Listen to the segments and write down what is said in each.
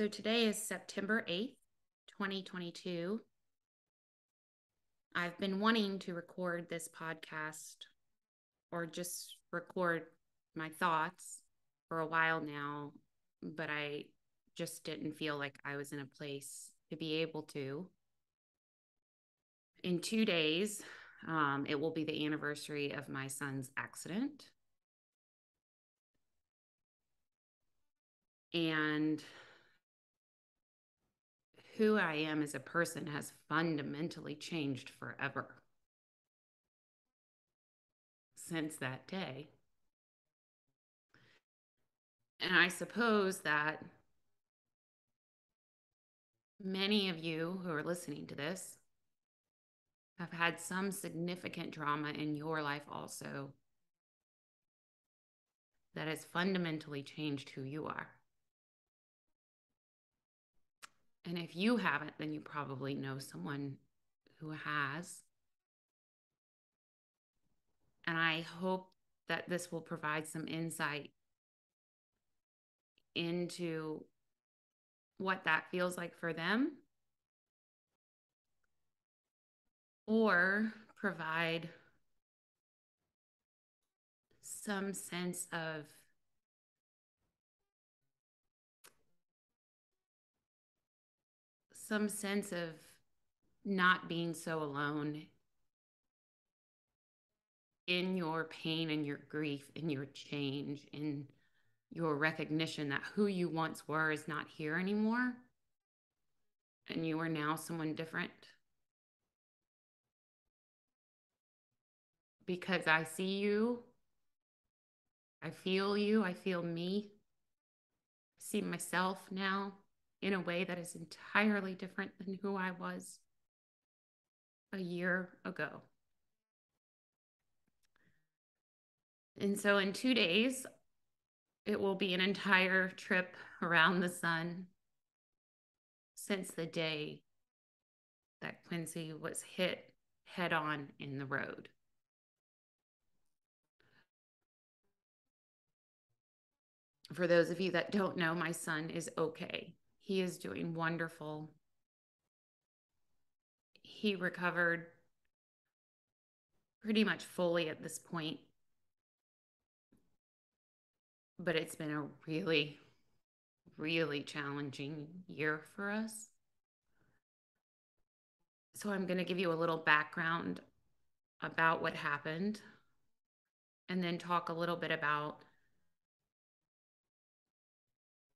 So today is September 8th, 2022. I've been wanting to record this podcast or just record my thoughts for a while now, but I just didn't feel like I was in a place to be able to. In two days, um, it will be the anniversary of my son's accident. And who I am as a person has fundamentally changed forever since that day. And I suppose that many of you who are listening to this have had some significant trauma in your life also that has fundamentally changed who you are. And if you haven't, then you probably know someone who has. And I hope that this will provide some insight into what that feels like for them or provide some sense of some sense of not being so alone in your pain and your grief, in your change, in your recognition that who you once were is not here anymore and you are now someone different. Because I see you, I feel you, I feel me, I see myself now in a way that is entirely different than who I was a year ago. And so in two days, it will be an entire trip around the sun since the day that Quincy was hit head on in the road. For those of you that don't know, my son is okay. He is doing wonderful. He recovered pretty much fully at this point. But it's been a really, really challenging year for us. So I'm going to give you a little background about what happened and then talk a little bit about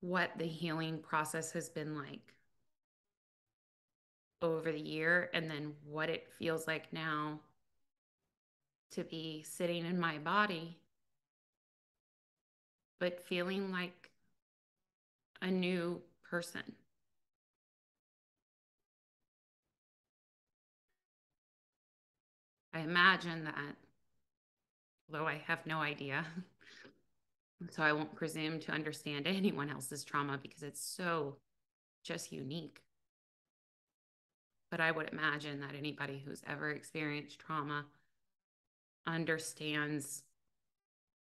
what the healing process has been like over the year and then what it feels like now to be sitting in my body but feeling like a new person. I imagine that, although I have no idea, So I won't presume to understand anyone else's trauma because it's so just unique. But I would imagine that anybody who's ever experienced trauma understands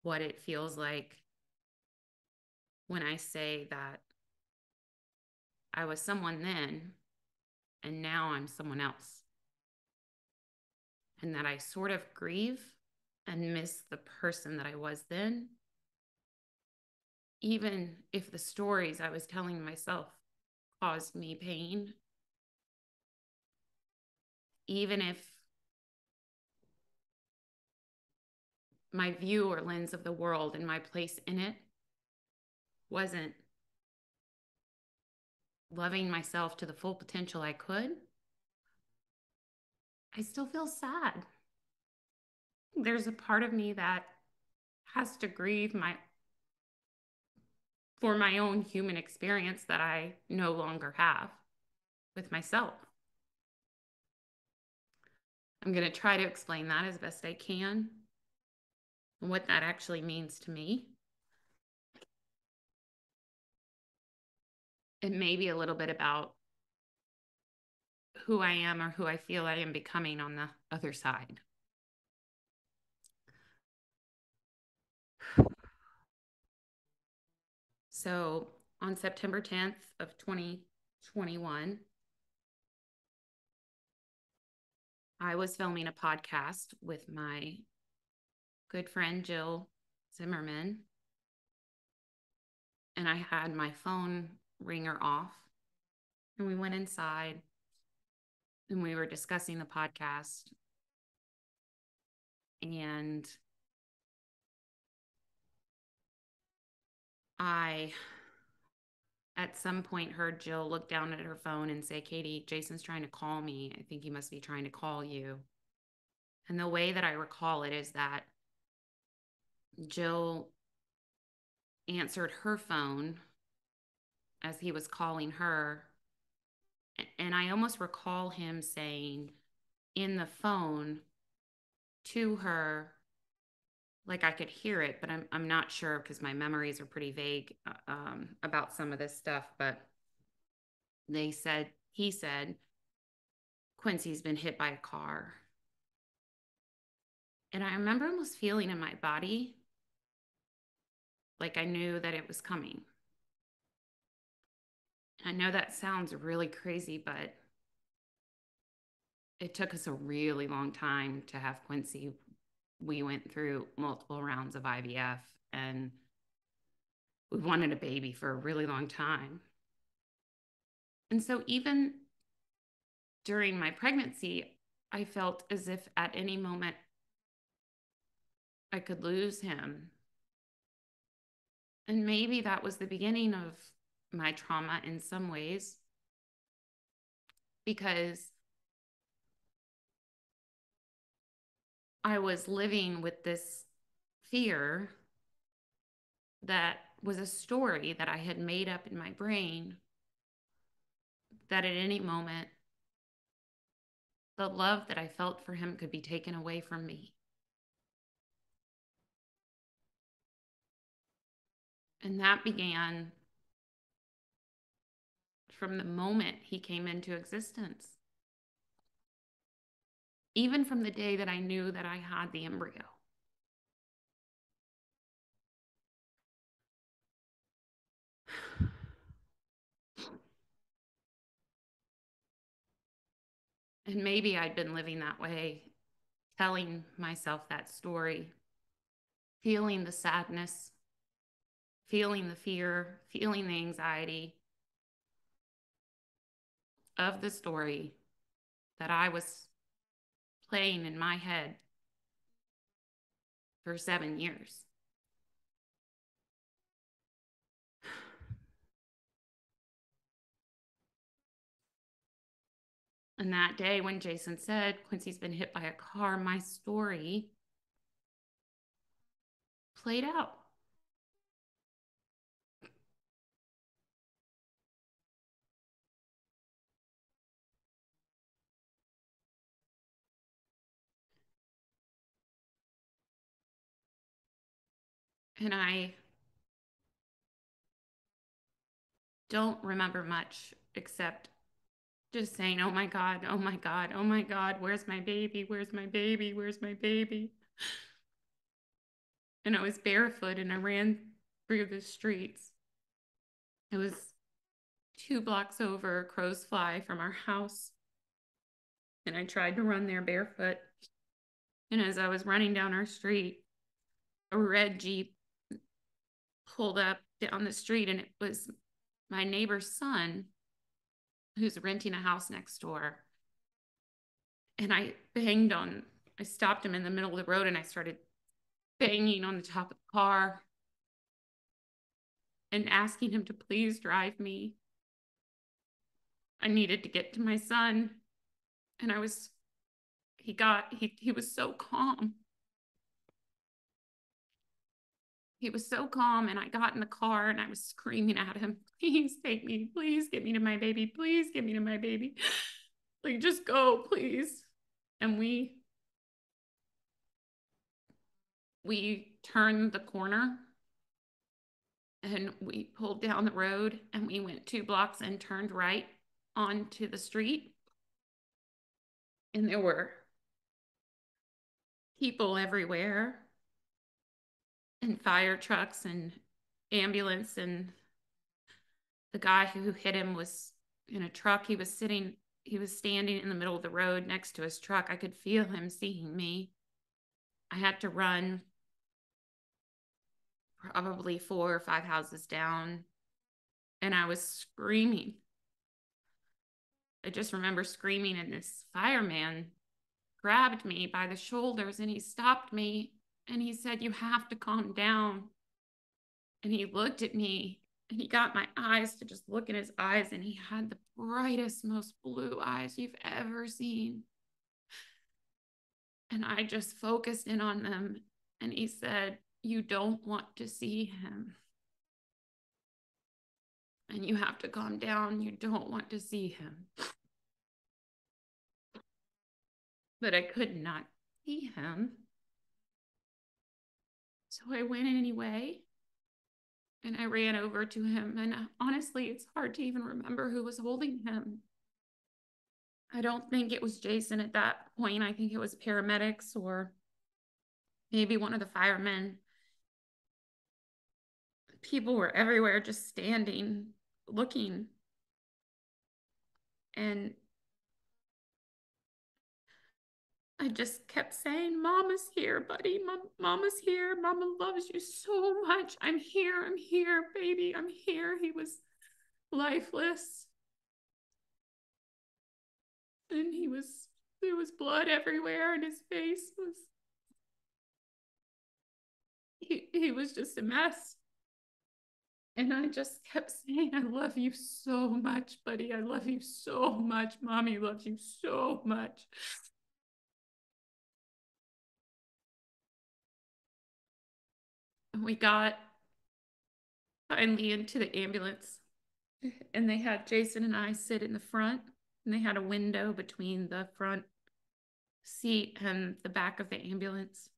what it feels like when I say that I was someone then and now I'm someone else. And that I sort of grieve and miss the person that I was then even if the stories I was telling myself caused me pain, even if my view or lens of the world and my place in it wasn't loving myself to the full potential I could, I still feel sad. There's a part of me that has to grieve my for my own human experience that I no longer have with myself. I'm going to try to explain that as best I can and what that actually means to me. It may be a little bit about who I am or who I feel I am becoming on the other side. So on September 10th of 2021, I was filming a podcast with my good friend Jill Zimmerman. And I had my phone ringer off. And we went inside and we were discussing the podcast. And I, at some point, heard Jill look down at her phone and say, Katie, Jason's trying to call me. I think he must be trying to call you. And the way that I recall it is that Jill answered her phone as he was calling her. And I almost recall him saying in the phone to her, like I could hear it, but I'm I'm not sure because my memories are pretty vague uh, um, about some of this stuff. But they said he said Quincy's been hit by a car, and I remember almost feeling in my body like I knew that it was coming. I know that sounds really crazy, but it took us a really long time to have Quincy. We went through multiple rounds of IVF and we wanted a baby for a really long time. And so, even during my pregnancy, I felt as if at any moment I could lose him and maybe that was the beginning of my trauma in some ways because I was living with this fear that was a story that I had made up in my brain that at any moment the love that I felt for him could be taken away from me. And that began from the moment he came into existence. Even from the day that I knew that I had the embryo. And maybe I'd been living that way, telling myself that story, feeling the sadness, feeling the fear, feeling the anxiety of the story that I was playing in my head for seven years. And that day when Jason said Quincy's been hit by a car, my story played out. And I don't remember much except just saying, Oh my God, oh my God, oh my God, where's my baby? Where's my baby? Where's my baby? And I was barefoot and I ran through the streets. It was two blocks over, crows fly from our house. And I tried to run there barefoot. And as I was running down our street, a red Jeep pulled up down the street and it was my neighbor's son who's renting a house next door. And I banged on, I stopped him in the middle of the road and I started banging on the top of the car and asking him to please drive me. I needed to get to my son. And I was, he got, he, he was so calm. He was so calm and I got in the car and I was screaming at him, please take me, please get me to my baby, please get me to my baby. Like just go, please. And we we turned the corner and we pulled down the road and we went two blocks and turned right onto the street. And there were people everywhere and fire trucks and ambulance and the guy who hit him was in a truck. He was sitting, he was standing in the middle of the road next to his truck. I could feel him seeing me. I had to run probably four or five houses down, and I was screaming. I just remember screaming, and this fireman grabbed me by the shoulders and he stopped me and he said, You have to calm down. And he looked at me and he got my eyes to just look in his eyes, and he had the brightest, most blue eyes you've ever seen. And I just focused in on them, and he said, You don't want to see him. And you have to calm down. You don't want to see him. But I could not see him. So I went anyway and I ran over to him. And uh, honestly, it's hard to even remember who was holding him. I don't think it was Jason at that point. I think it was paramedics or maybe one of the firemen. People were everywhere just standing, looking. And I just kept saying, Mama's here, buddy. Mom, Mama's here. Mama loves you so much. I'm here. I'm here, baby. I'm here. He was lifeless. And he was, there was blood everywhere, and his face was, he, he was just a mess. And I just kept saying, I love you so much, buddy. I love you so much. Mommy loves you so much. We got finally into the ambulance and they had Jason and I sit in the front and they had a window between the front seat and the back of the ambulance.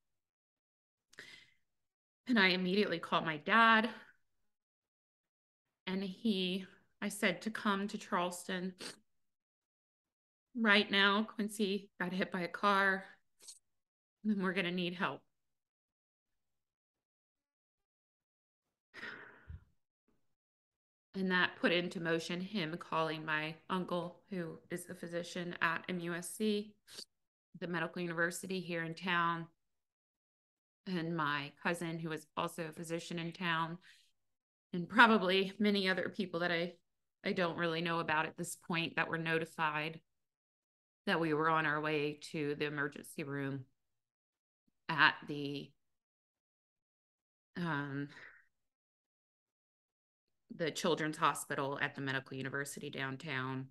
And I immediately called my dad and he, I said to come to Charleston. Right now, Quincy got hit by a car and we're going to need help. And that put into motion him calling my uncle, who is a physician at MUSC, the medical university here in town, and my cousin, who is also a physician in town, and probably many other people that I, I don't really know about at this point that were notified that we were on our way to the emergency room at the um, the Children's Hospital at the Medical University downtown.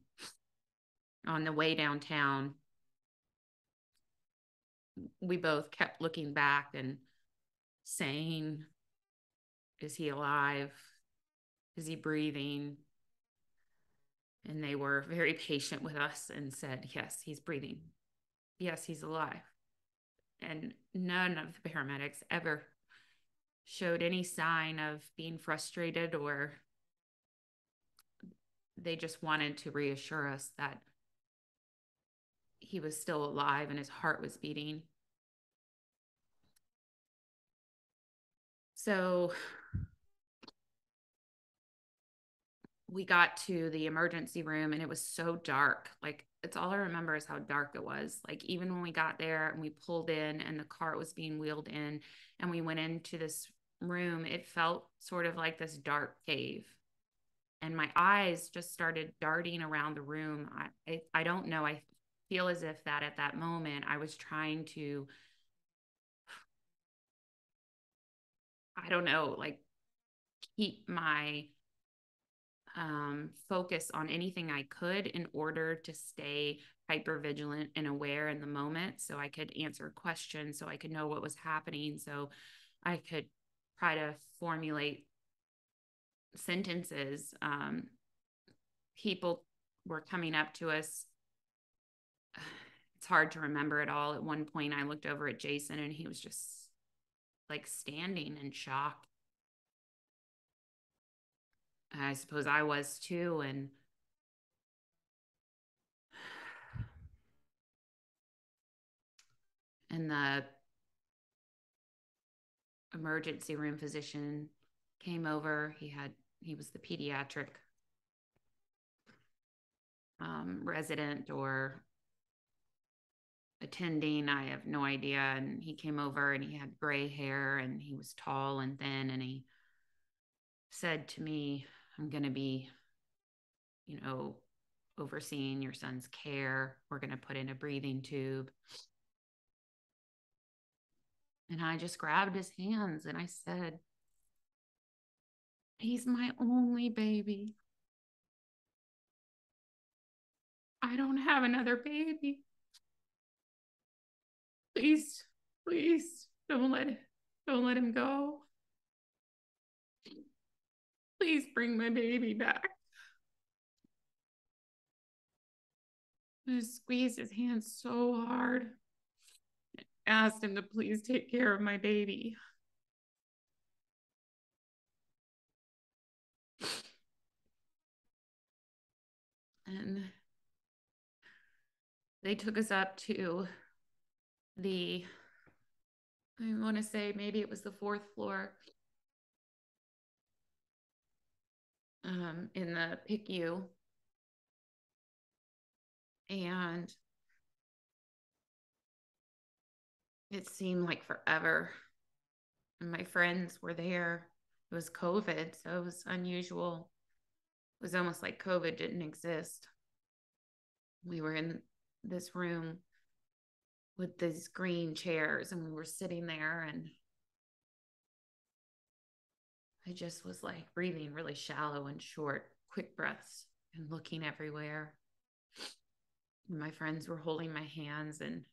On the way downtown, we both kept looking back and saying, Is he alive? Is he breathing? And they were very patient with us and said, Yes, he's breathing. Yes, he's alive. And none of the paramedics ever showed any sign of being frustrated or they just wanted to reassure us that he was still alive and his heart was beating. So we got to the emergency room and it was so dark. Like it's all I remember is how dark it was. Like even when we got there and we pulled in and the cart was being wheeled in and we went into this room, it felt sort of like this dark cave and my eyes just started darting around the room. I, I, I don't know. I feel as if that at that moment I was trying to, I don't know, like keep my um, focus on anything I could in order to stay hyper vigilant and aware in the moment so I could answer questions, so I could know what was happening, so I could try to formulate sentences, um, people were coming up to us. It's hard to remember it all. At one point, I looked over at Jason and he was just like standing in shock. I suppose I was too. And and the emergency room physician came over. He had he was the pediatric um, resident or attending. I have no idea. And he came over and he had gray hair and he was tall and thin. And he said to me, I'm going to be, you know, overseeing your son's care. We're going to put in a breathing tube. And I just grabbed his hands and I said, He's my only baby. I don't have another baby. Please, please don't let don't let him go. Please bring my baby back. I squeezed his hand so hard. And asked him to please take care of my baby. And they took us up to the, I want to say maybe it was the fourth floor um, in the PICU. And it seemed like forever. And my friends were there. It was COVID, so it was unusual. It was almost like COVID didn't exist. We were in this room with these green chairs and we were sitting there and I just was like breathing really shallow and short, quick breaths and looking everywhere. My friends were holding my hands and,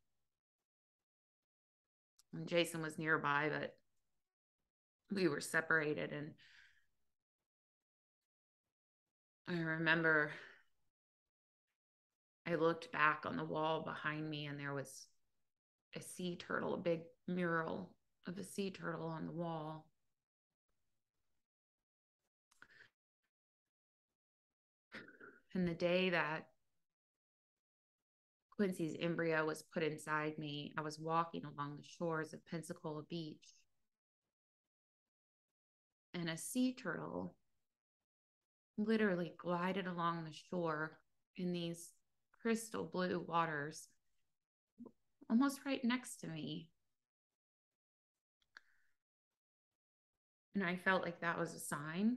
and Jason was nearby, but we were separated and I remember I looked back on the wall behind me and there was a sea turtle, a big mural of a sea turtle on the wall. And the day that Quincy's embryo was put inside me, I was walking along the shores of Pensacola Beach. And a sea turtle literally glided along the shore in these crystal blue waters, almost right next to me. And I felt like that was a sign.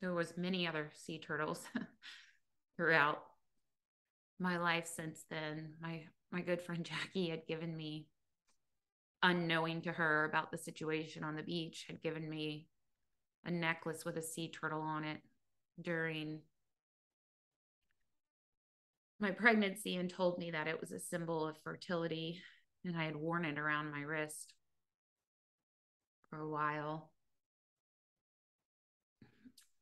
There was many other sea turtles throughout my life since then. My my good friend Jackie had given me unknowing to her about the situation on the beach had given me a necklace with a sea turtle on it during my pregnancy and told me that it was a symbol of fertility and I had worn it around my wrist for a while.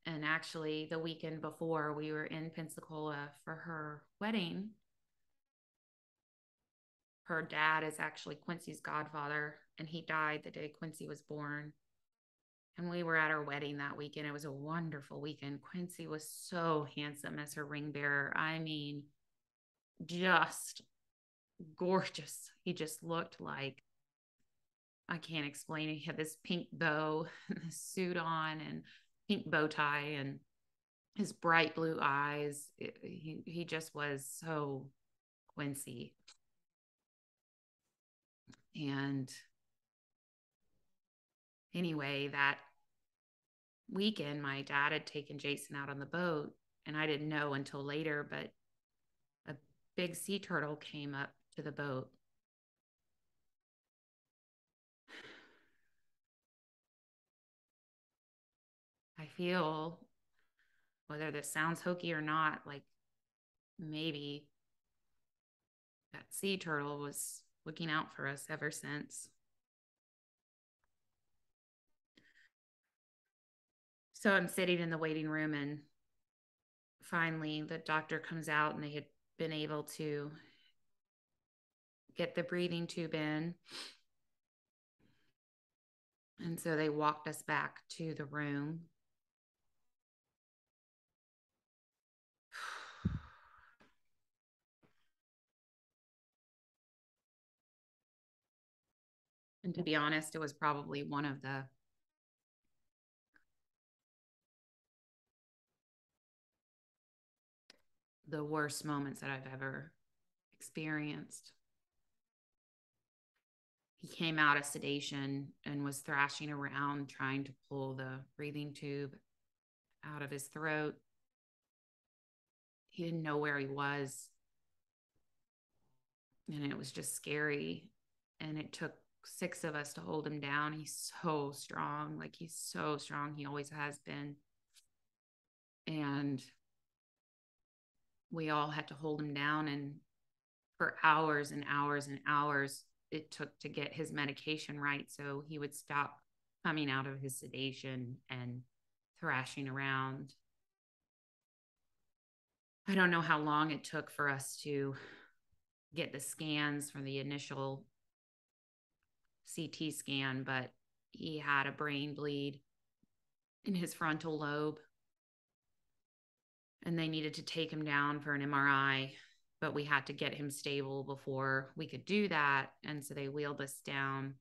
And actually, the weekend before, we were in Pensacola for her wedding. Her dad is actually Quincy's godfather, and he died the day Quincy was born. And we were at her wedding that weekend. It was a wonderful weekend. Quincy was so handsome as her ring bearer. I mean, just gorgeous. He just looked like I can't explain. He had this pink bow, this suit on, and pink bow tie, and his bright blue eyes. He he just was so Quincy. And anyway, that weekend, my dad had taken Jason out on the boat, and I didn't know until later, but a big sea turtle came up to the boat. I feel, whether this sounds hokey or not, like maybe that sea turtle was looking out for us ever since. So I'm sitting in the waiting room, and finally the doctor comes out, and they had been able to get the breathing tube in. And so they walked us back to the room. And to be honest, it was probably one of the the worst moments that I've ever experienced. He came out of sedation and was thrashing around trying to pull the breathing tube out of his throat. He didn't know where he was. And it was just scary. And it took six of us to hold him down. He's so strong. Like he's so strong. He always has been. And we all had to hold him down. And for hours and hours and hours, it took to get his medication right. So he would stop coming out of his sedation and thrashing around. I don't know how long it took for us to get the scans from the initial CT scan, but he had a brain bleed in his frontal lobe. And they needed to take him down for an MRI, but we had to get him stable before we could do that. And so they wheeled us down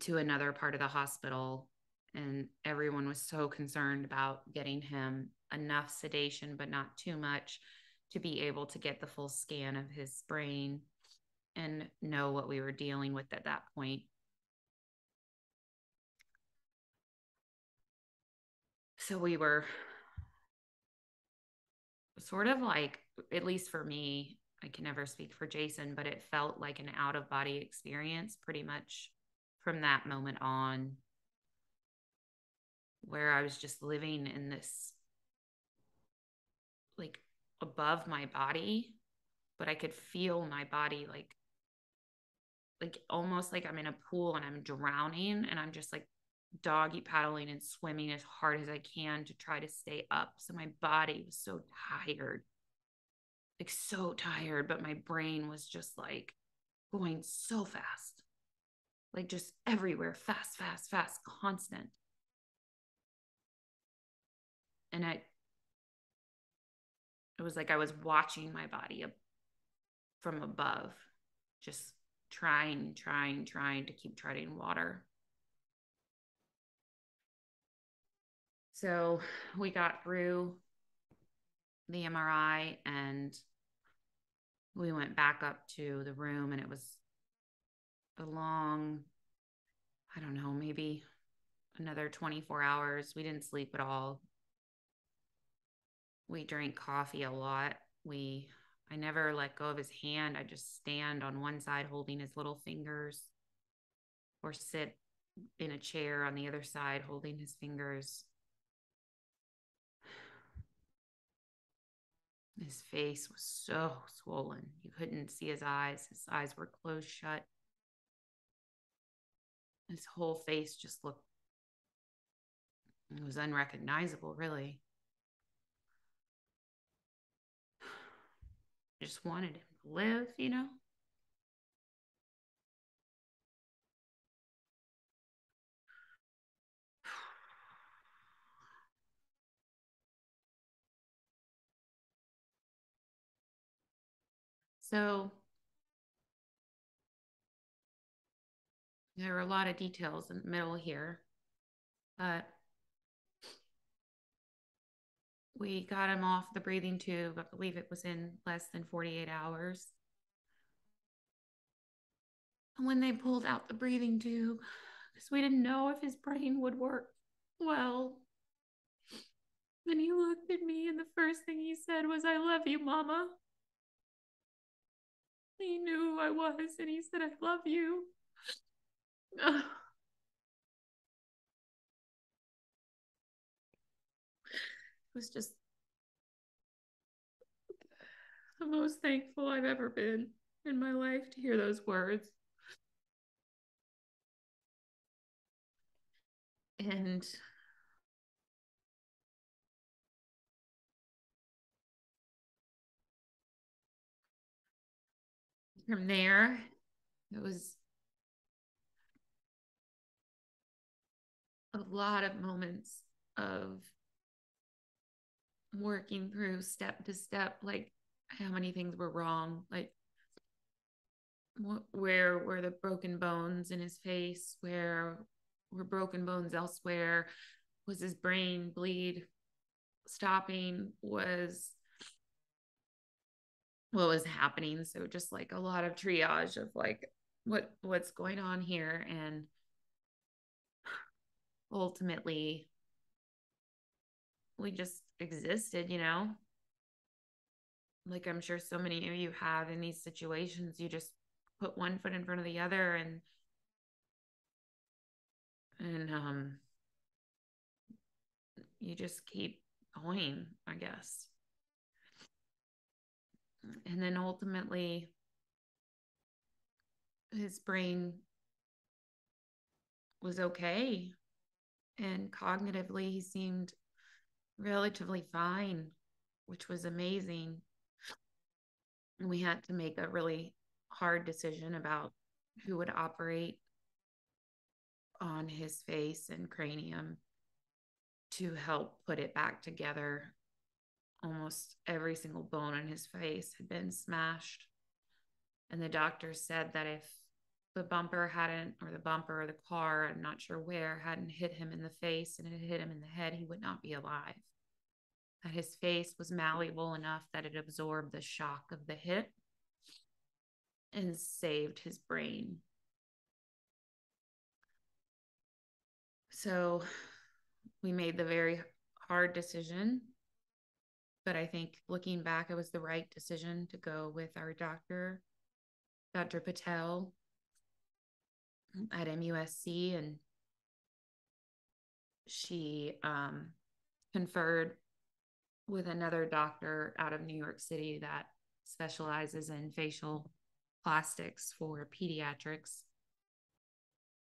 to another part of the hospital. And everyone was so concerned about getting him enough sedation, but not too much to be able to get the full scan of his brain and know what we were dealing with at that point. So we were sort of like, at least for me, I can never speak for Jason, but it felt like an out of body experience pretty much from that moment on, where I was just living in this like above my body, but I could feel my body like like almost like I'm in a pool and I'm drowning and I'm just like doggy paddling and swimming as hard as I can to try to stay up. So my body was so tired, like so tired, but my brain was just like going so fast, like just everywhere, fast, fast, fast, constant. And I, it was like I was watching my body from above, just trying, trying, trying to keep treading water. So we got through the MRI and we went back up to the room, and it was a long, I don't know, maybe another 24 hours. We didn't sleep at all. We drank coffee a lot. We I never let go of his hand. I just stand on one side holding his little fingers or sit in a chair on the other side holding his fingers. His face was so swollen. You couldn't see his eyes. His eyes were closed shut. His whole face just looked, it was unrecognizable, really. just wanted him to live, you know? So there are a lot of details in the middle here, but we got him off the breathing tube. I believe it was in less than 48 hours. And when they pulled out the breathing tube, because we didn't know if his brain would work well, and he looked at me, and the first thing he said was, I love you, Mama. He knew who I was, and he said, I love you. It was just the most thankful I've ever been in my life to hear those words. And from there, it was a lot of moments of working through step to step like how many things were wrong like where were the broken bones in his face where were broken bones elsewhere was his brain bleed stopping was what was happening. So just like a lot of triage of like what what's going on here and ultimately we just existed, you know? Like I'm sure so many of you have in these situations, you just put one foot in front of the other and and um you just keep going, I guess. And then ultimately his brain was okay and cognitively he seemed relatively fine, which was amazing. And we had to make a really hard decision about who would operate on his face and cranium to help put it back together. Almost every single bone in his face had been smashed. And the doctor said that if the bumper hadn't, or the bumper or the car, I'm not sure where, hadn't hit him in the face and it hit him in the head, he would not be alive. That his face was malleable enough that it absorbed the shock of the hit and saved his brain. So we made the very hard decision. But I think looking back, it was the right decision to go with our doctor, Dr. Patel, at MUSC and she um, conferred with another doctor out of New York City that specializes in facial plastics for pediatrics.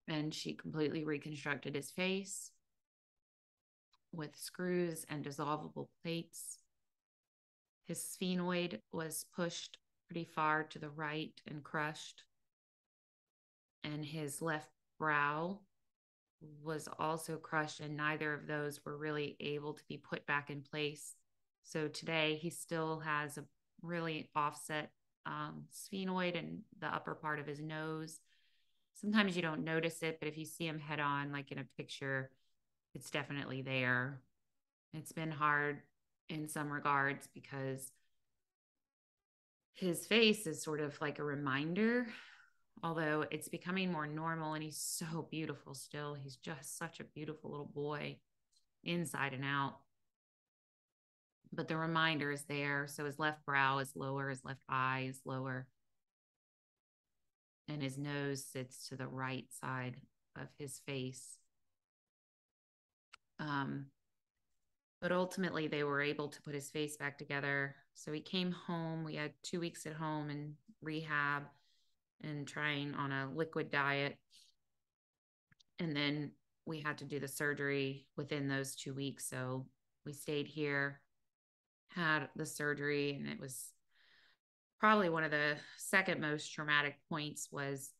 And she completely reconstructed his face with screws and dissolvable plates. His sphenoid was pushed pretty far to the right and crushed and his left brow was also crushed, and neither of those were really able to be put back in place. So today he still has a really offset um, sphenoid in the upper part of his nose. Sometimes you don't notice it, but if you see him head on, like in a picture, it's definitely there. It's been hard in some regards because his face is sort of like a reminder although it's becoming more normal and he's so beautiful still. He's just such a beautiful little boy inside and out. But the reminder is there. So his left brow is lower, his left eye is lower, and his nose sits to the right side of his face. Um, but ultimately, they were able to put his face back together. So he came home. We had two weeks at home in rehab and trying on a liquid diet. And then we had to do the surgery within those two weeks. So we stayed here, had the surgery, and it was probably one of the second most traumatic points was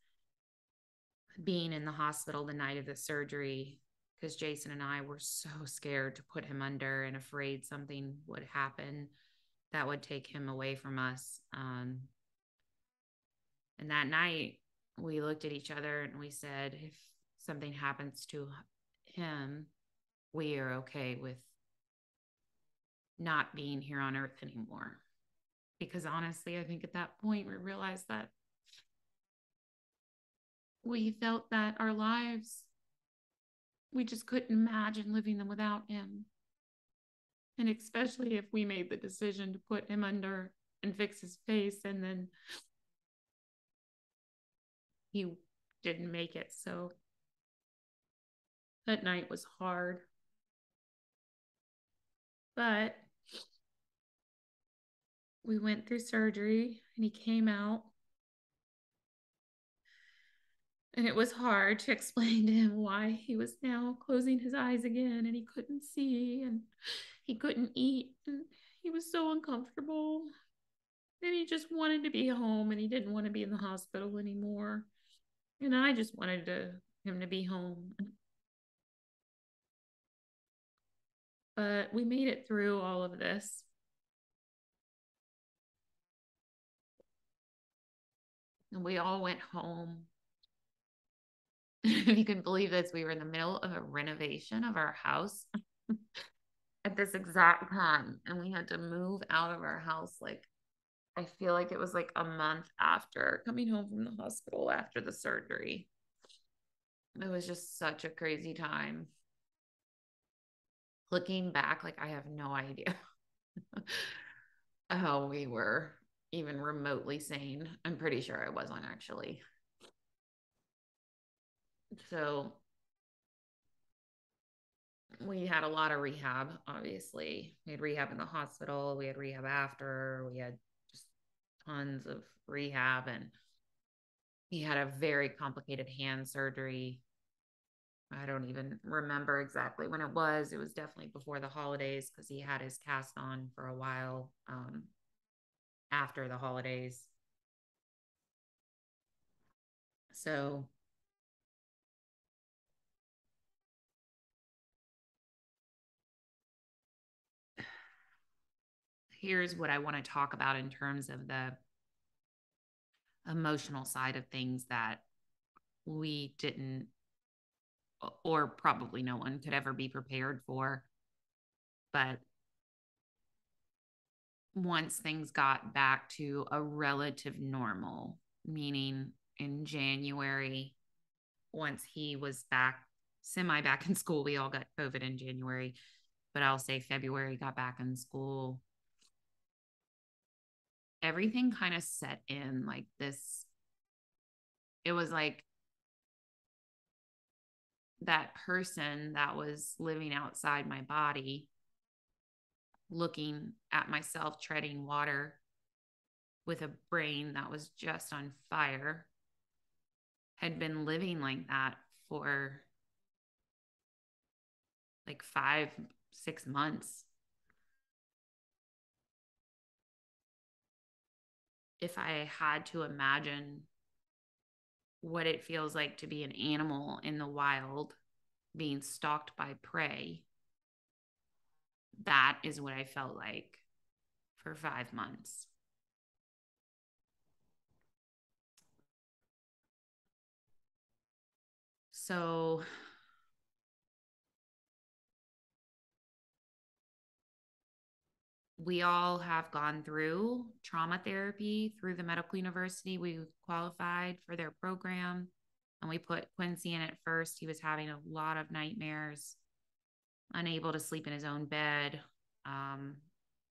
being in the hospital the night of the surgery because Jason and I were so scared to put him under and afraid something would happen that would take him away from us. Um, and that night, we looked at each other and we said, if something happens to him, we are okay with not being here on earth anymore. Because honestly, I think at that point we realized that we felt that our lives, we just couldn't imagine living them without him. And especially if we made the decision to put him under and fix his face and then he didn't make it. So that night was hard. But we went through surgery and he came out. And it was hard to explain to him why he was now closing his eyes again and he couldn't see and he couldn't eat. And he was so uncomfortable. And he just wanted to be home and he didn't want to be in the hospital anymore. And I just wanted to, him to be home. But we made it through all of this. And we all went home. if you can believe this, we were in the middle of a renovation of our house at this exact time. And we had to move out of our house like I feel like it was like a month after coming home from the hospital after the surgery. It was just such a crazy time. Looking back, like I have no idea how we were even remotely sane. I'm pretty sure I wasn't actually. So we had a lot of rehab, obviously. We had rehab in the hospital, we had rehab after, we had just tons of rehab, and he had a very complicated hand surgery. I don't even remember exactly when it was. It was definitely before the holidays because he had his cast on for a while um, after the holidays. So here's what I want to talk about in terms of the emotional side of things that we didn't, or probably no one could ever be prepared for. But once things got back to a relative normal, meaning in January, once he was back, semi back in school, we all got COVID in January, but I'll say February got back in school everything kind of set in like this. It was like that person that was living outside my body looking at myself treading water with a brain that was just on fire had been living like that for like five six months if I had to imagine what it feels like to be an animal in the wild being stalked by prey, that is what I felt like for five months. So we all have gone through trauma therapy through the medical university. We qualified for their program and we put Quincy in at first. He was having a lot of nightmares, unable to sleep in his own bed, um,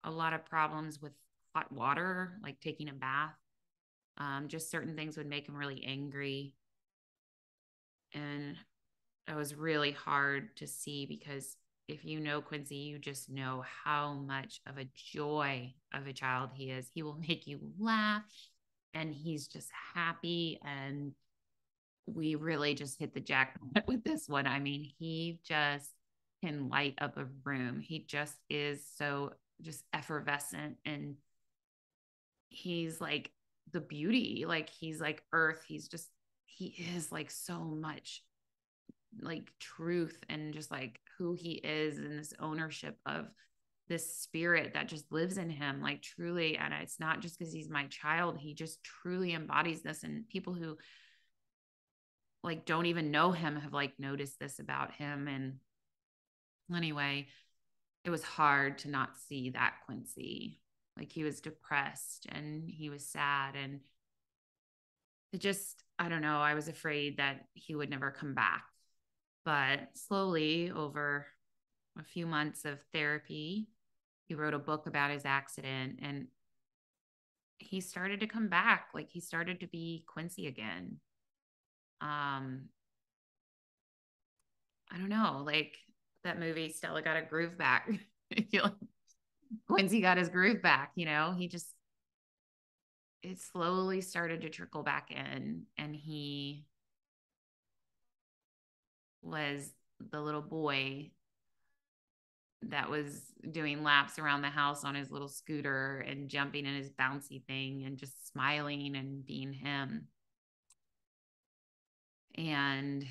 a lot of problems with hot water, like taking a bath. Um, just certain things would make him really angry. And it was really hard to see because if you know Quincy, you just know how much of a joy of a child he is. He will make you laugh and he's just happy. And we really just hit the jackpot with this one. I mean, he just can light up a room. He just is so just effervescent and he's like the beauty. Like he's like earth. He's just, he is like so much like truth and just like who he is and this ownership of this spirit that just lives in him like truly and it's not just because he's my child he just truly embodies this and people who like don't even know him have like noticed this about him and anyway it was hard to not see that quincy. Like he was depressed and he was sad and it just i don't know i was afraid that he would never come back but slowly, over a few months of therapy, he wrote a book about his accident and he started to come back. Like he started to be Quincy again. Um, I don't know, like that movie, Stella got a groove back. Quincy got his groove back, you know, he just, it slowly started to trickle back in and he was the little boy that was doing laps around the house on his little scooter and jumping in his bouncy thing and just smiling and being him. And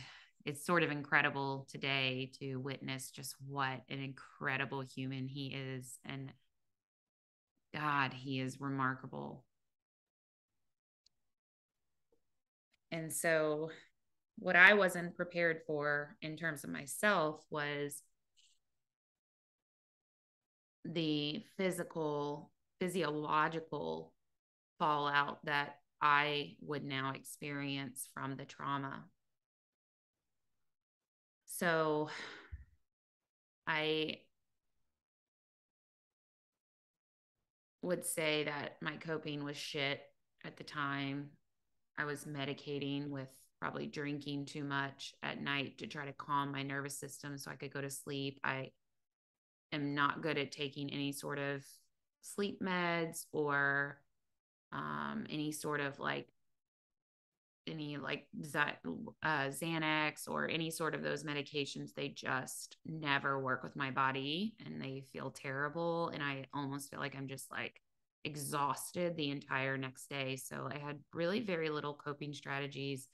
it's sort of incredible today to witness just what an incredible human he is. And God, he is remarkable. And so what I wasn't prepared for in terms of myself was the physical, physiological fallout that I would now experience from the trauma. So I would say that my coping was shit at the time. I was medicating with probably drinking too much at night to try to calm my nervous system so I could go to sleep. I am not good at taking any sort of sleep meds or um, any sort of like any like uh, Xanax or any sort of those medications. They just never work with my body and they feel terrible. And I almost feel like I'm just like exhausted the entire next day. So I had really very little coping strategies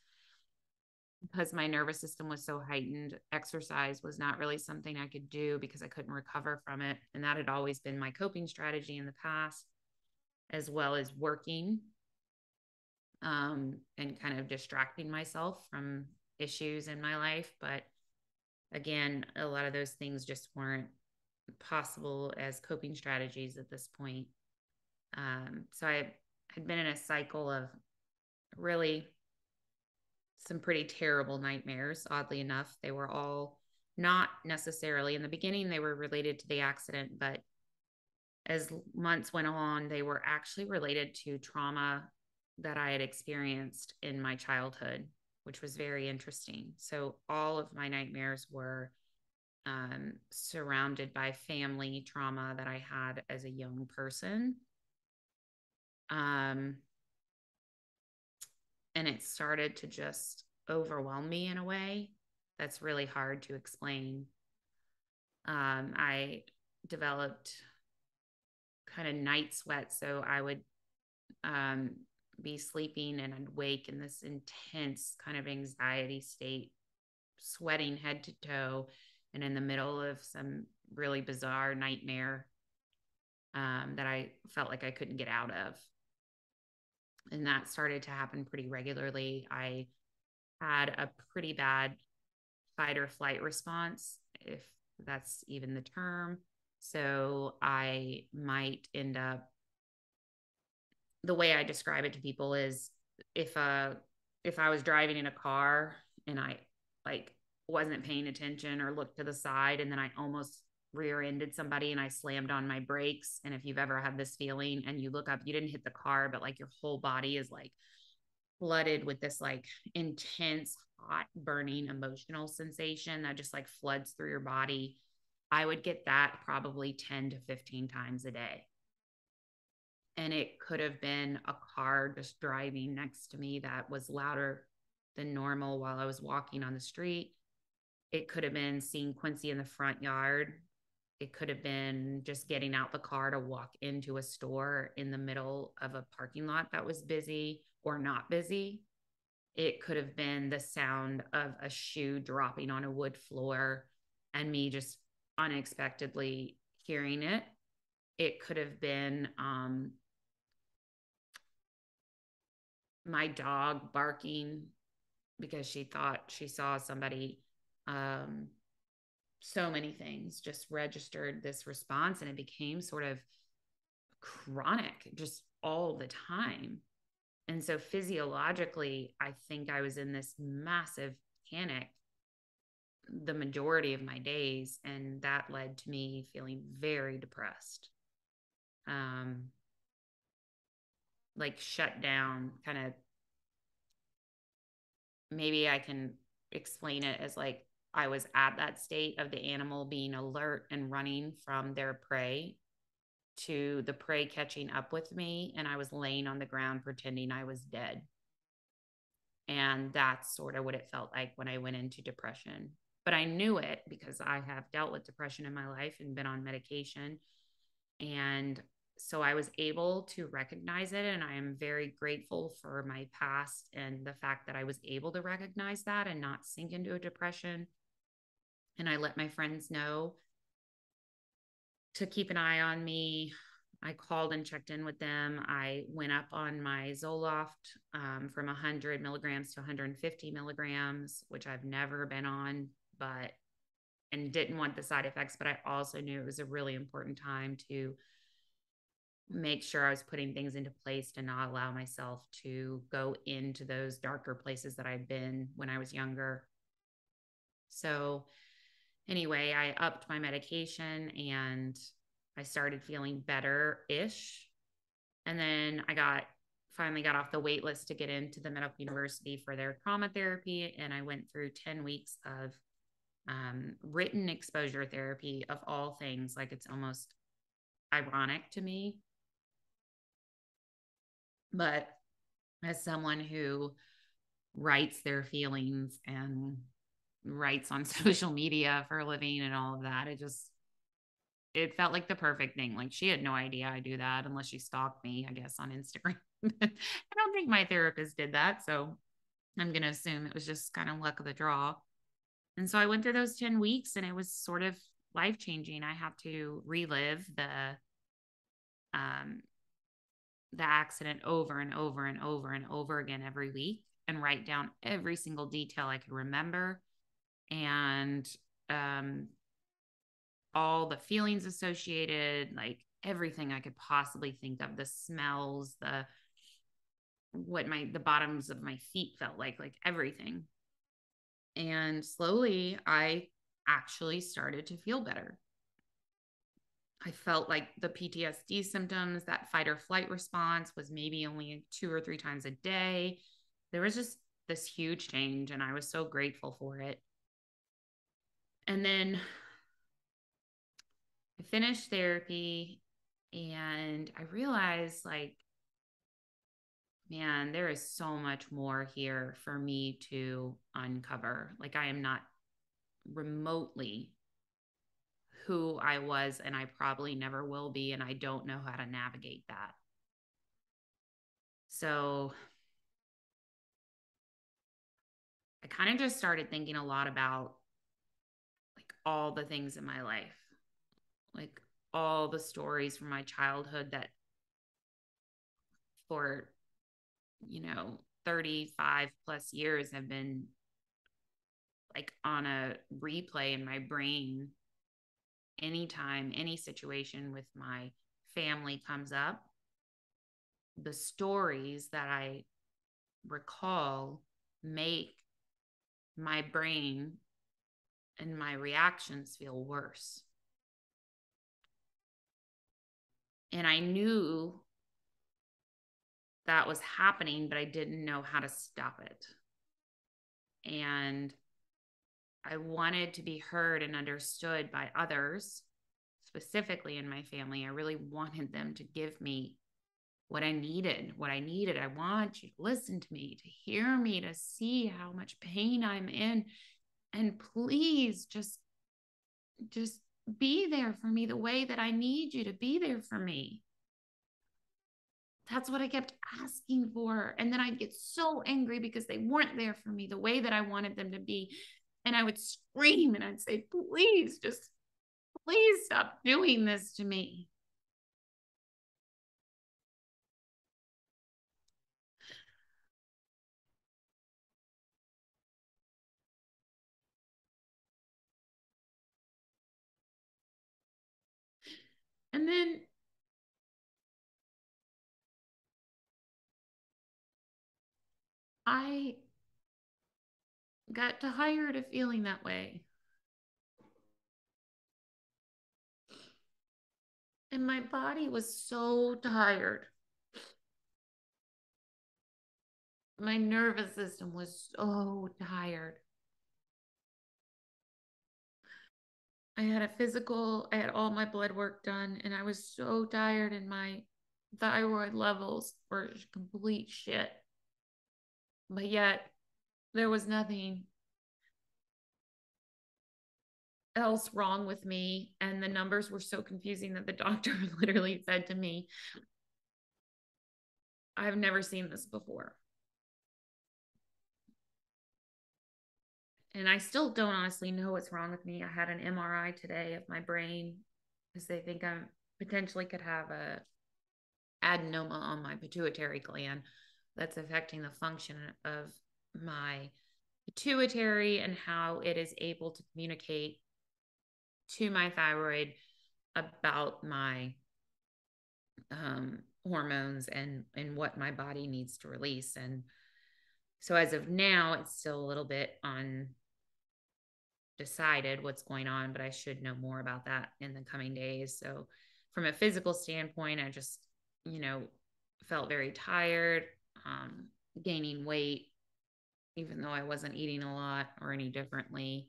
because my nervous system was so heightened. Exercise was not really something I could do because I couldn't recover from it. And that had always been my coping strategy in the past, as well as working um, and kind of distracting myself from issues in my life. But again, a lot of those things just weren't possible as coping strategies at this point. Um, so I had been in a cycle of really some pretty terrible nightmares. Oddly enough, they were all not necessarily in the beginning, they were related to the accident, but as months went on, they were actually related to trauma that I had experienced in my childhood, which was very interesting. So all of my nightmares were um, surrounded by family trauma that I had as a young person. Um, and it started to just overwhelm me in a way that's really hard to explain. Um, I developed kind of night sweats, so I would um, be sleeping and I'd wake in this intense kind of anxiety state, sweating head to toe, and in the middle of some really bizarre nightmare um, that I felt like I couldn't get out of. And that started to happen pretty regularly. I had a pretty bad fight or flight response, if that's even the term. So I might end up the way I describe it to people is if uh if I was driving in a car and I like wasn't paying attention or looked to the side and then I almost rear-ended somebody and I slammed on my brakes and if you've ever had this feeling and you look up you didn't hit the car but like your whole body is like flooded with this like intense hot burning emotional sensation that just like floods through your body I would get that probably 10 to 15 times a day and it could have been a car just driving next to me that was louder than normal while I was walking on the street. It could have been seeing Quincy in the front yard. It could have been just getting out the car to walk into a store in the middle of a parking lot that was busy or not busy. It could have been the sound of a shoe dropping on a wood floor and me just unexpectedly hearing it. It could have been um, my dog barking because she thought she saw somebody um so many things just registered this response and it became sort of chronic just all the time. And so physiologically i think i was in this massive panic the majority of my days and that led to me feeling very depressed. Um like shut down kind of maybe I can explain it as like I was at that state of the animal being alert and running from their prey to the prey catching up with me and I was laying on the ground pretending I was dead. And that's sort of what it felt like when I went into depression. But I knew it because I have dealt with depression in my life and been on medication. And so I was able to recognize it. And I am very grateful for my past and the fact that I was able to recognize that and not sink into a depression. And I let my friends know to keep an eye on me. I called and checked in with them. I went up on my Zoloft um, from 100 milligrams to 150 milligrams, which I've never been on, but and didn't want the side effects. But I also knew it was a really important time to make sure I was putting things into place to not allow myself to go into those darker places that I'd been when I was younger. So, anyway, I upped my medication and I started feeling better ish. And then I got finally got off the wait list to get into the medical university for their trauma therapy. And I went through 10 weeks of um, written exposure therapy of all things. Like it's almost ironic to me. But as someone who writes their feelings and writes on social media for a living and all of that, it just it felt like the perfect thing. Like she had no idea I do that unless she stalked me, I guess, on Instagram. I don't think my therapist did that. So I'm going to assume it was just kind of luck of the draw. And so I went through those 10 weeks and it was sort of life changing. I had to relive the, um, the accident over and over and over and over again every week and write down every single detail I could remember and um, all the feelings associated, like everything I could possibly think of, the smells, the what my the bottoms of my feet felt like, like everything. And slowly I actually started to feel better. I felt like the PTSD symptoms, that fight or flight response was maybe only two or three times a day. There was just this huge change, and I was so grateful for it. And then I finished therapy and I realized like man, there is so much more here for me to uncover. Like, I am not remotely who I was, and I probably never will be. And I don't know how to navigate that. So, I kind of just started thinking a lot about all the things in my life, like all the stories from my childhood that for you know 35 plus years have been like on a replay in my brain anytime any situation with my family comes up. The stories that i recall make my brain and my reactions feel worse and i knew that was happening, but I didn't know how to stop it. And I wanted to be heard and understood by others, specifically in my family. I really wanted them to give me what I needed, what I needed. I want you to listen to me, to hear me, to see how much pain I'm in. And please just, just be there for me the way that I need you to be there for me. That's what I kept asking for. And then I'd get so angry because they weren't there for me the way that I wanted them to be. And I would scream and I'd say, please, just please stop doing this to me. And then I got tired of feeling that way. And my body was so tired. My nervous system was so tired. I had a physical, I had all my blood work done, and I was so tired, and my thyroid levels were complete shit. But yet, there was nothing else wrong with me. And the numbers were so confusing that the doctor literally said to me, I've never seen this before. And I still don't honestly know what's wrong with me. I had an MRI today of my brain because they think I potentially could have a adenoma on my pituitary gland that's affecting the function of my pituitary and how it is able to communicate to my thyroid about my um, hormones and and what my body needs to release. And so as of now, it's still a little bit undecided what's going on, but I should know more about that in the coming days. So from a physical standpoint, I just, you know, felt very tired, um, gaining weight, even though I wasn't eating a lot or any differently.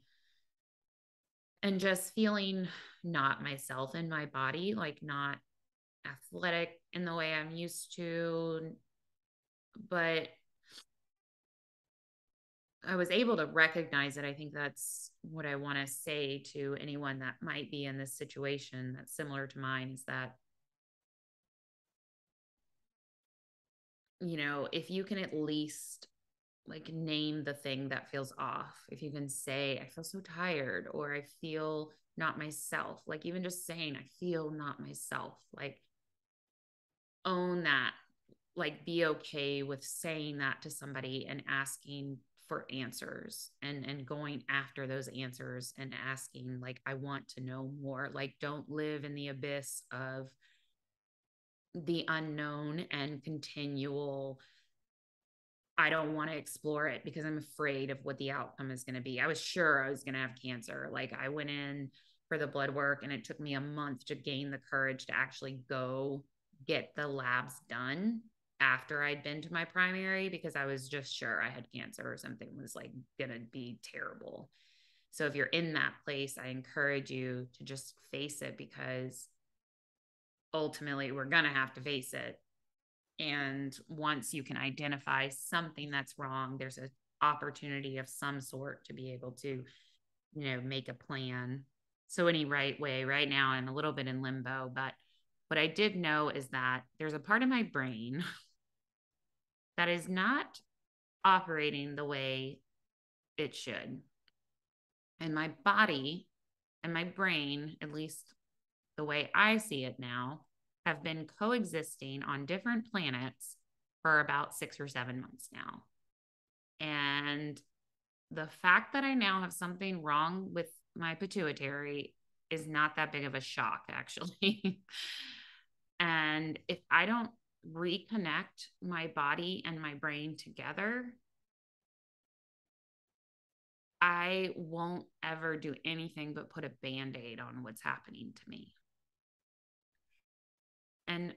And just feeling not myself in my body, like not athletic in the way I'm used to. But I was able to recognize it. I think that's what I want to say to anyone that might be in this situation that's similar to mine is that, you know, if you can at least like name the thing that feels off, if you can say, I feel so tired or I feel not myself, like even just saying, I feel not myself, like own that, like be okay with saying that to somebody and asking for answers and and going after those answers and asking like i want to know more like don't live in the abyss of the unknown and continual i don't want to explore it because i'm afraid of what the outcome is going to be. I was sure i was going to have cancer. Like i went in for the blood work and it took me a month to gain the courage to actually go get the labs done after I'd been to my primary because I was just sure I had cancer or something was like going to be terrible. So if you're in that place, I encourage you to just face it because ultimately we're going to have to face it. And once you can identify something that's wrong, there's an opportunity of some sort to be able to, you know, make a plan. So any right way right now, I'm a little bit in limbo, but what I did know is that there's a part of my brain that is not operating the way it should. And my body and my brain, at least the way I see it now, have been coexisting on different planets for about six or seven months now. And the fact that I now have something wrong with my pituitary is not that big of a shock, actually. and if I don't reconnect my body and my brain together, I won't ever do anything but put a band aid on what's happening to me. And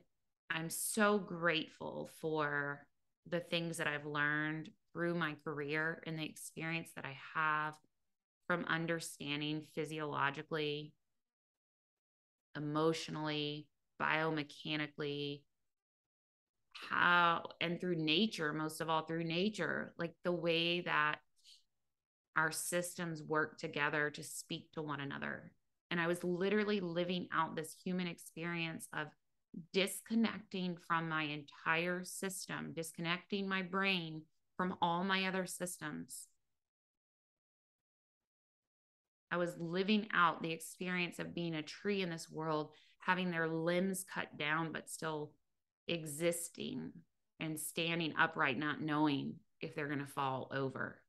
I'm so grateful for the things that I've learned through my career and the experience that I have from understanding physiologically, emotionally, biomechanically, how and through nature most of all through nature like the way that our systems work together to speak to one another. And i was literally living out this human experience of disconnecting from my entire system disconnecting my brain from all my other systems. I was living out the experience of being a tree in this world, having their limbs cut down, but still existing and standing upright, not knowing if they're going to fall over.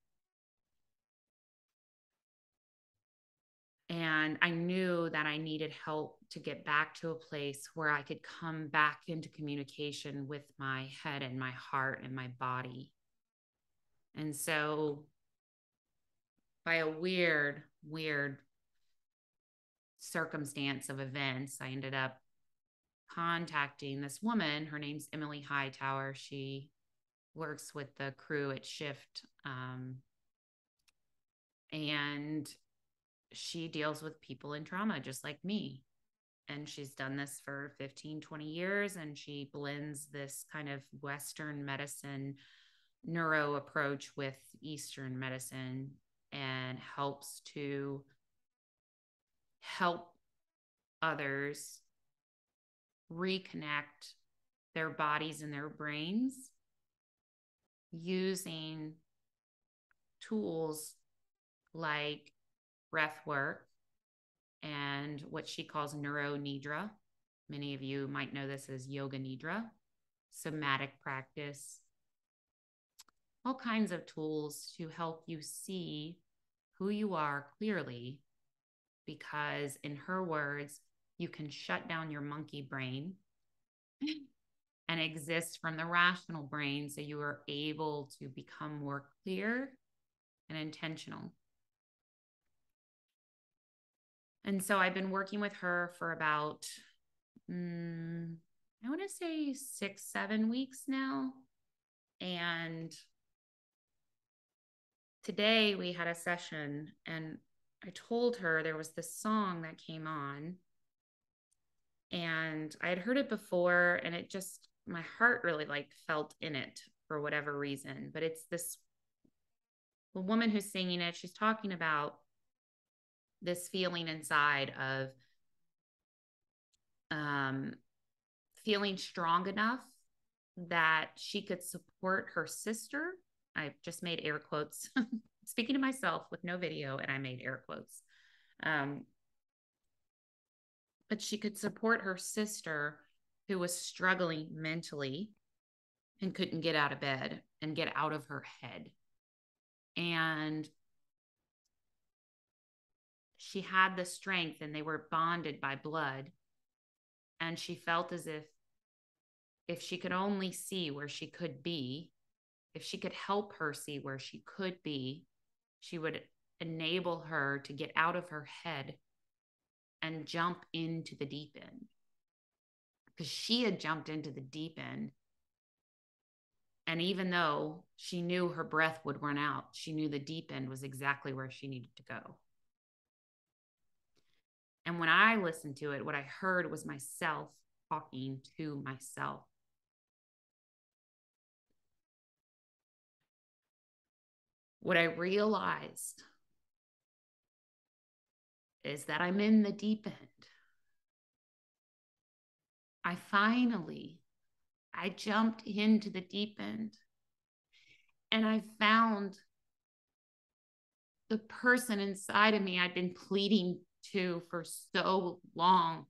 And I knew that I needed help to get back to a place where I could come back into communication with my head and my heart and my body. And so, by a weird, weird circumstance of events, I ended up contacting this woman. Her name's Emily Hightower. She works with the crew at Shift. Um, and she deals with people in trauma just like me. And she's done this for 15, 20 years. And she blends this kind of Western medicine neuro approach with Eastern medicine and helps to help others reconnect their bodies and their brains using tools like breath work and what she calls neuro nidra. Many of you might know this as yoga nidra, somatic practice, all kinds of tools to help you see who you are clearly. Because, in her words, you can shut down your monkey brain and exist from the rational brain so you are able to become more clear and intentional. And so I've been working with her for about, mm, I want to say six, seven weeks now. And today we had a session and I told her there was this song that came on and I had heard it before and it just my heart really like felt in it for whatever reason but it's this woman who's singing it she's talking about this feeling inside of um feeling strong enough that she could support her sister. I just made air quotes. Speaking to myself with no video and i made air quotes. Um but she could support her sister who was struggling mentally and couldn't get out of bed and get out of her head. And she had the strength and they were bonded by blood. And she felt as if if she could only see where she could be, if she could help her see where she could be, she would enable her to get out of her head and jump into the deep end because she had jumped into the deep end. And even though she knew her breath would run out, she knew the deep end was exactly where she needed to go. And when I listened to it, what I heard was myself talking to myself. What I realized is that I'm in the deep end. I finally I jumped into the deep end and I found the person inside of me I'd been pleading to for so long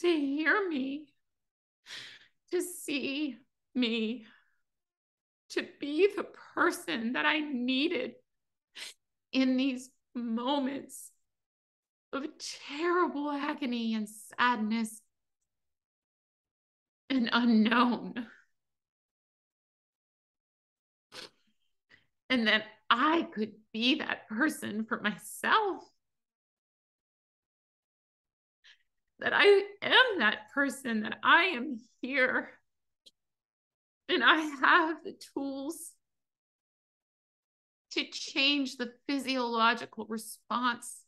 to hear me, to see me, to be the person that I needed in these moments of terrible agony and sadness and unknown. And that I could be that person for myself. That I am that person, that I am here. And I have the tools to change the physiological response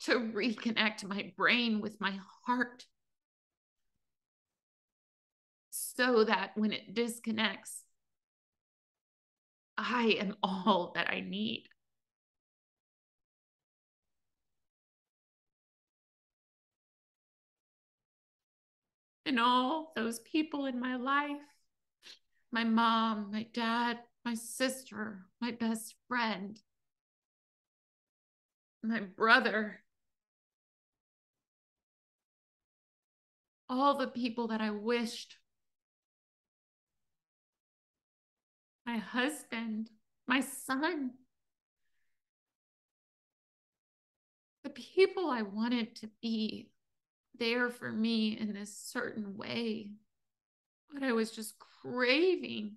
to reconnect my brain with my heart so that when it disconnects, I am all that I need. And all those people in my life my mom, my dad, my sister, my best friend, my brother, all the people that I wished my husband, my son, the people I wanted to be there for me in this certain way, but I was just craving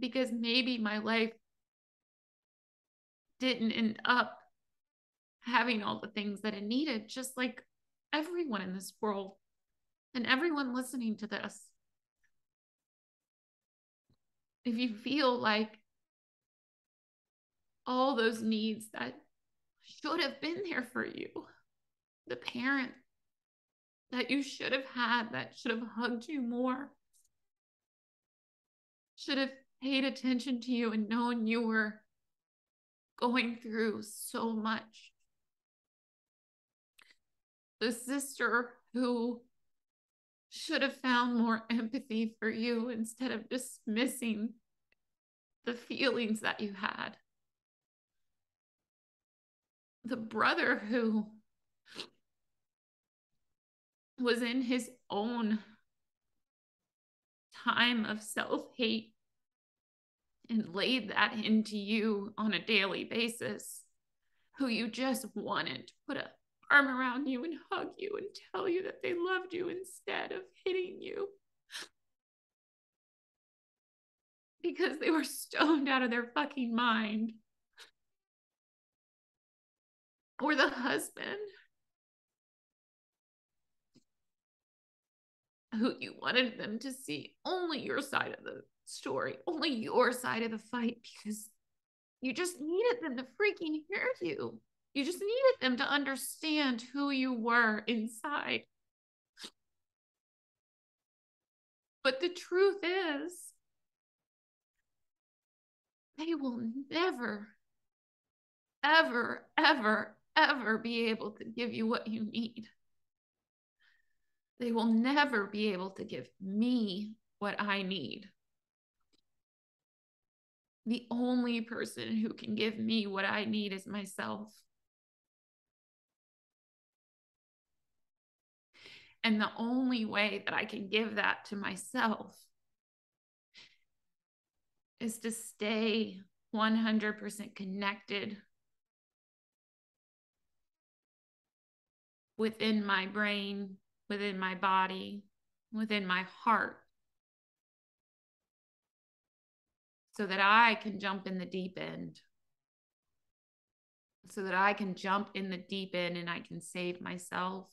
because maybe my life didn't end up having all the things that it needed, just like everyone in this world and everyone listening to this. If you feel like all those needs that should have been there for you, the parent that you should have had that should have hugged you more, should have paid attention to you and known you were going through so much. The sister who should have found more empathy for you instead of dismissing the feelings that you had. The brother who was in his own time of self hate and laid that into you on a daily basis who you just wanted to put a arm around you and hug you and tell you that they loved you instead of hitting you. Because they were stoned out of their fucking mind. Or the husband who you wanted them to see only your side of the story, only your side of the fight, because you just needed them to freaking hear you. You just needed them to understand who you were inside. But the truth is, they will never, ever, ever, ever be able to give you what you need. They will never be able to give me what I need. The only person who can give me what I need is myself. And the only way that I can give that to myself is to stay 100% connected within my brain, within my body, within my heart, so that I can jump in the deep end. So that I can jump in the deep end and I can save myself.